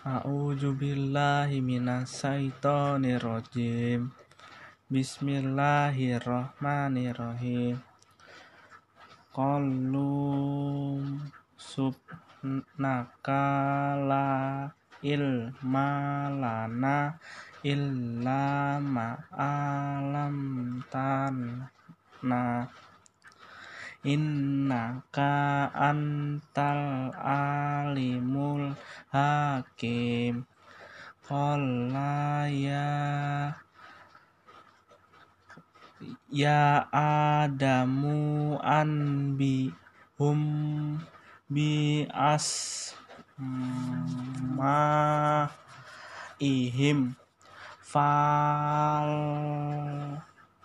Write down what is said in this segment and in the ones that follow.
A'udzu billahi minasyaitonir rajim. Bismillahirrahmanirrahim. Qalu subnaka la ilma lana illa ma'alam tanna innaka antal alimul hakim. Qala ya ya adamu anbi hum bi asma ihim fal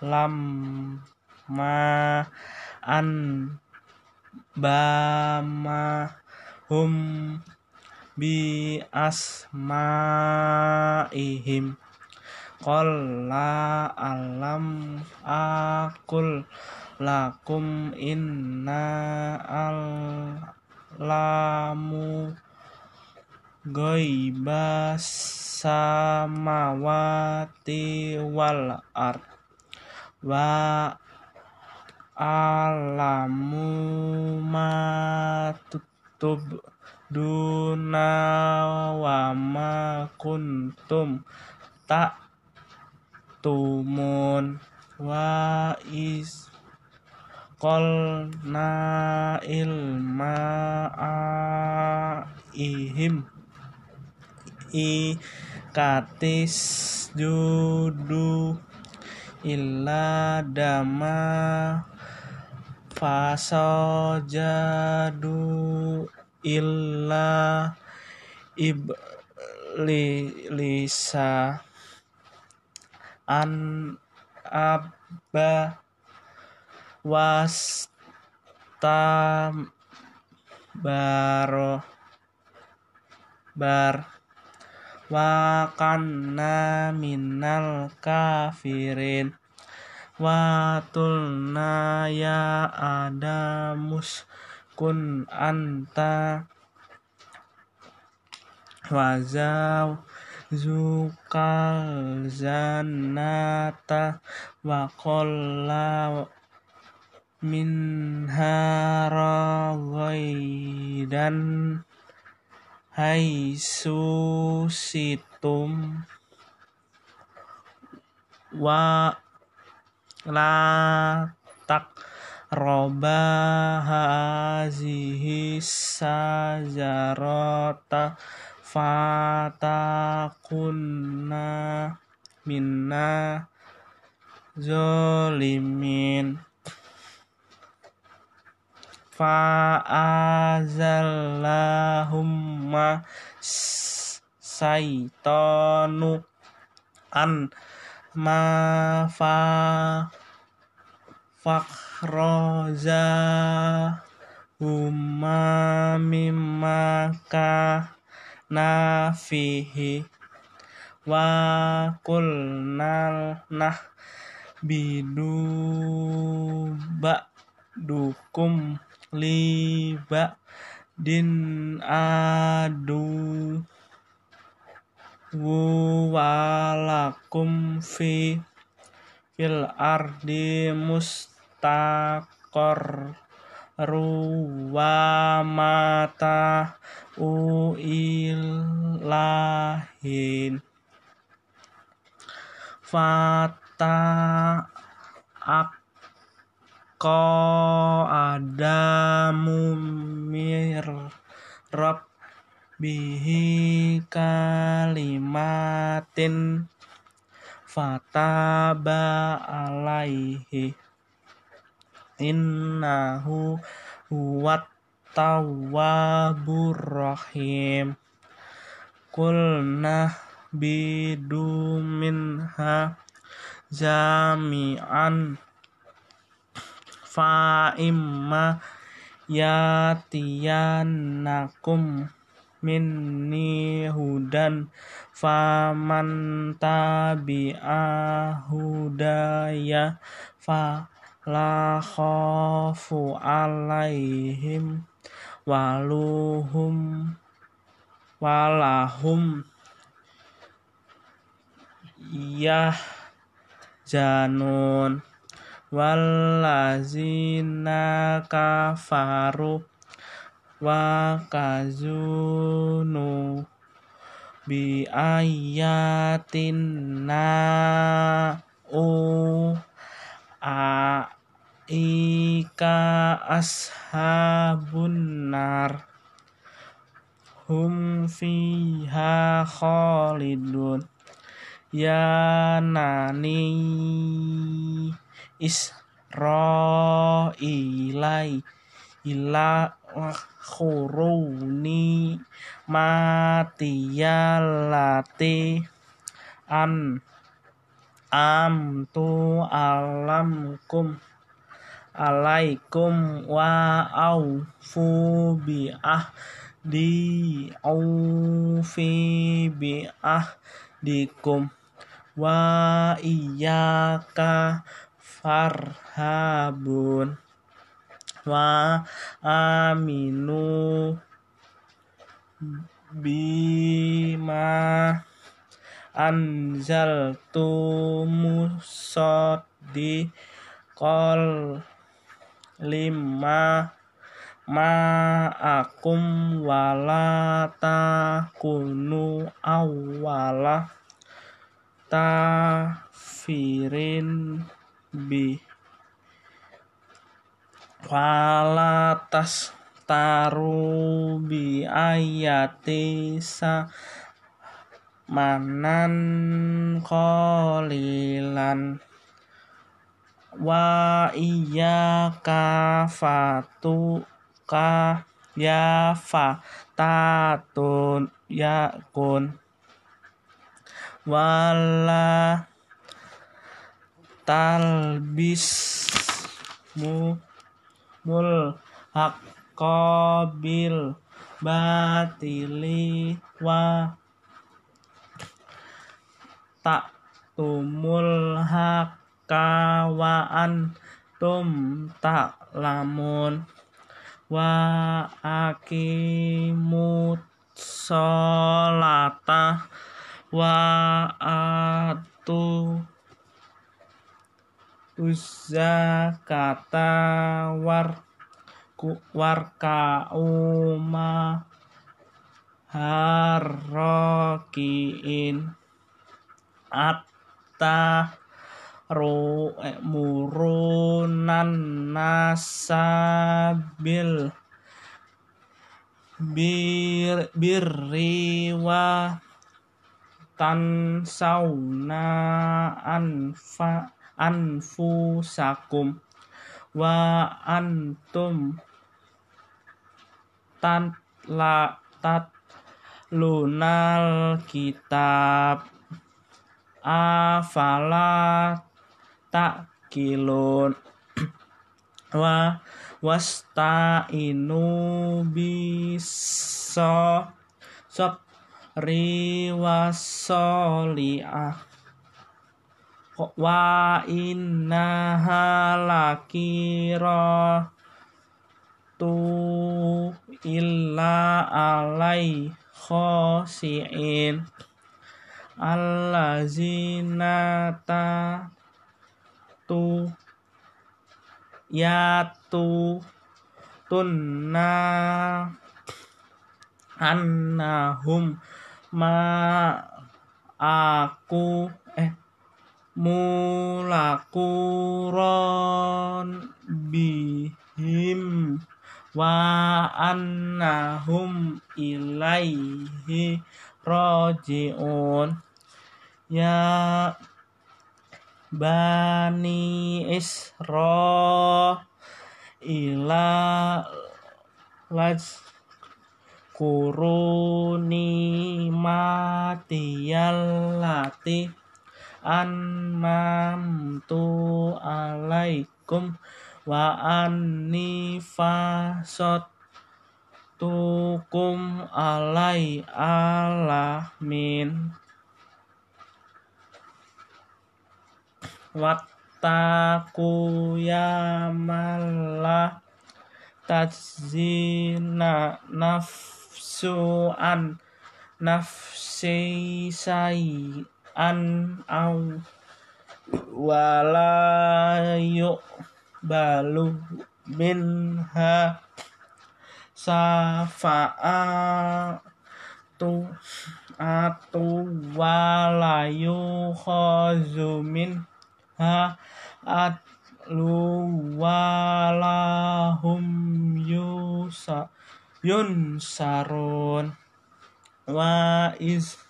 lam ma an bama hum bi asmaihim qala alam akul lakum inna alamu ghaibas samawati wal ard. Wa alamu ma tutub duna ma kuntum tak tumun wa is na ilma ihim i katis judu illa dama fasajadu illa iblisa an abba was baro bar wa kanna minal kafirin wa tulna ya adamus kun anta wazaw zukal zanata wa qalla min dan hai situm wa la tak roba hazihi sajarota fatakunna minna zolimin. Fa'azallahumma saitonu an ma fa fakhroza huma mimaka nafihi wa kulnal nah bidu dukum liba din adu walakum fi fil ardi mustaqor ruwamata uilahin fata ako adamu mirab bihi kalimatin fataba alaihi. Innahu huwat tawwabur rahim. Kulna bidu minha jami'an fa imma yatiyanakum minni hudan faman tabi'a hudaya fa la khafu alaihim waluhum walahum yah janun wallazina kafaru wa kazunu bi ayatina u a ika ashabun nar. Hum fiha khalidun. Ya nani Israilai ila khuruni matiyalati an amtu alamkum alaikum wa aufu bi ahdi aufi bi ahdikum wa iyyaka farhabun wa aminu bima anzaltu musaddiqal lima ma'akum wala takunu awwala tafirin bi wala tas taru bi ayati sa manan qalilan wa iya kafatu ka ya fa tatun yakun. Wala talbis mu mul haqqabil batili wa tak tumul hakawaan tum tak lamun wa akimut solata wa atu kata war warka uma harrokiin atta ru murunan nasabil bir birri wa sauna anfa anfusakum wa antum tan la tat lunal kitab. Afala tak kilun wa wasta'inu bisa sabri wasoli'ah wa inna halakira tu illa alai khosiin. Allazina ta tu yatu tunna annahum ma aku eh mulakuron bihim wa annahum ilaihi rojiun ya bani isra ila laj kuruni matiyallati anmamtu alaikum wa anni tukum alai alamin. Wattaku ya malah nafsu an nafsi an au wala balu minha safa'atu atu walayu khazumin ha atlu walahum yusa yunsarun. Wa iz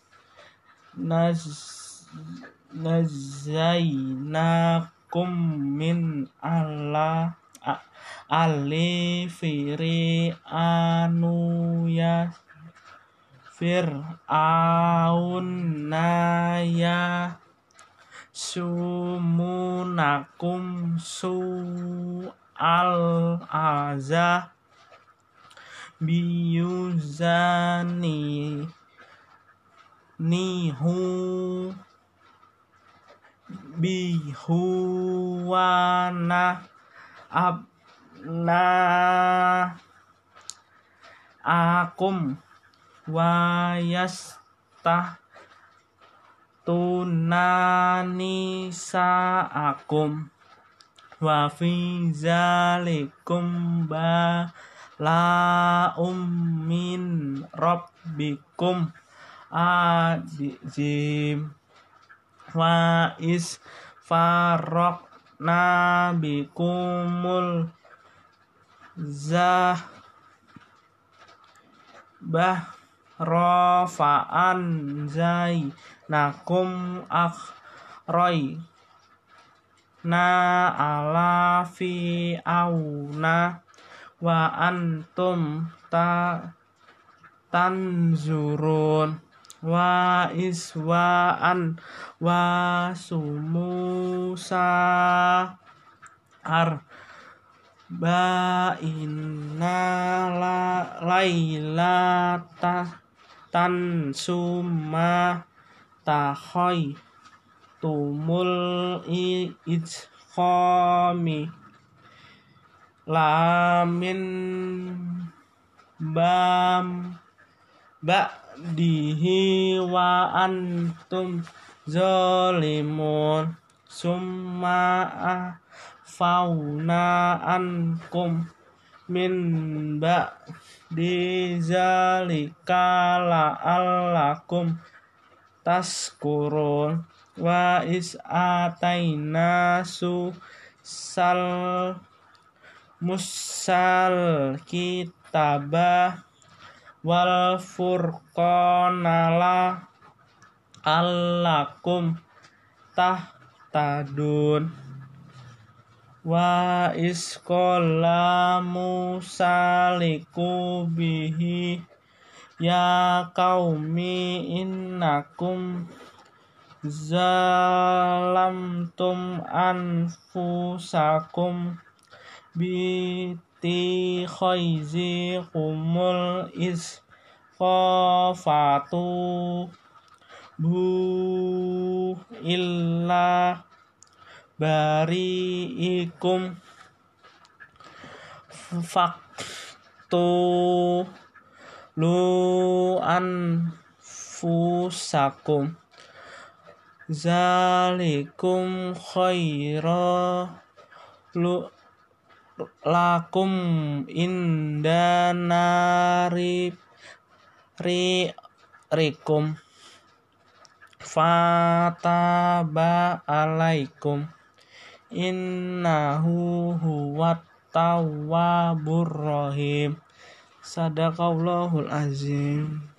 naz nazainakum min Allah ali firi anu ya fir'aun naya sumunakum su al aza biyuzani nihu. Bihuwana abna. Akum wayastah tunani sa'akum. Wa fi zalikum ba la ummin rabbikum azim wa is farok nabikumul zah bah rofa'an zai nakum roy na ala fi auna wa antum ta tanzurun wa iswaan wa sumusa ar ba inna la lailata tan summa tahoy tumul ijkhami lamin bam ba'dihi wa antum zalimun. Summa fauna ankum min ba'di zalika la'allakum taskurun. Wa is ataina su sal musal kitabah wal furqanala allakum tadun wa isqala musaliku bihi. Ya qaumi innakum zalamtum anfusakum biti khaizi kumul is khafatu bu illa bari'ikum faktu lu anfusakum zalikum khaira lu lakum indanari ri rikum. Fataba alaikum. Innahu huwat tawwabur rahim sadaqallahul azim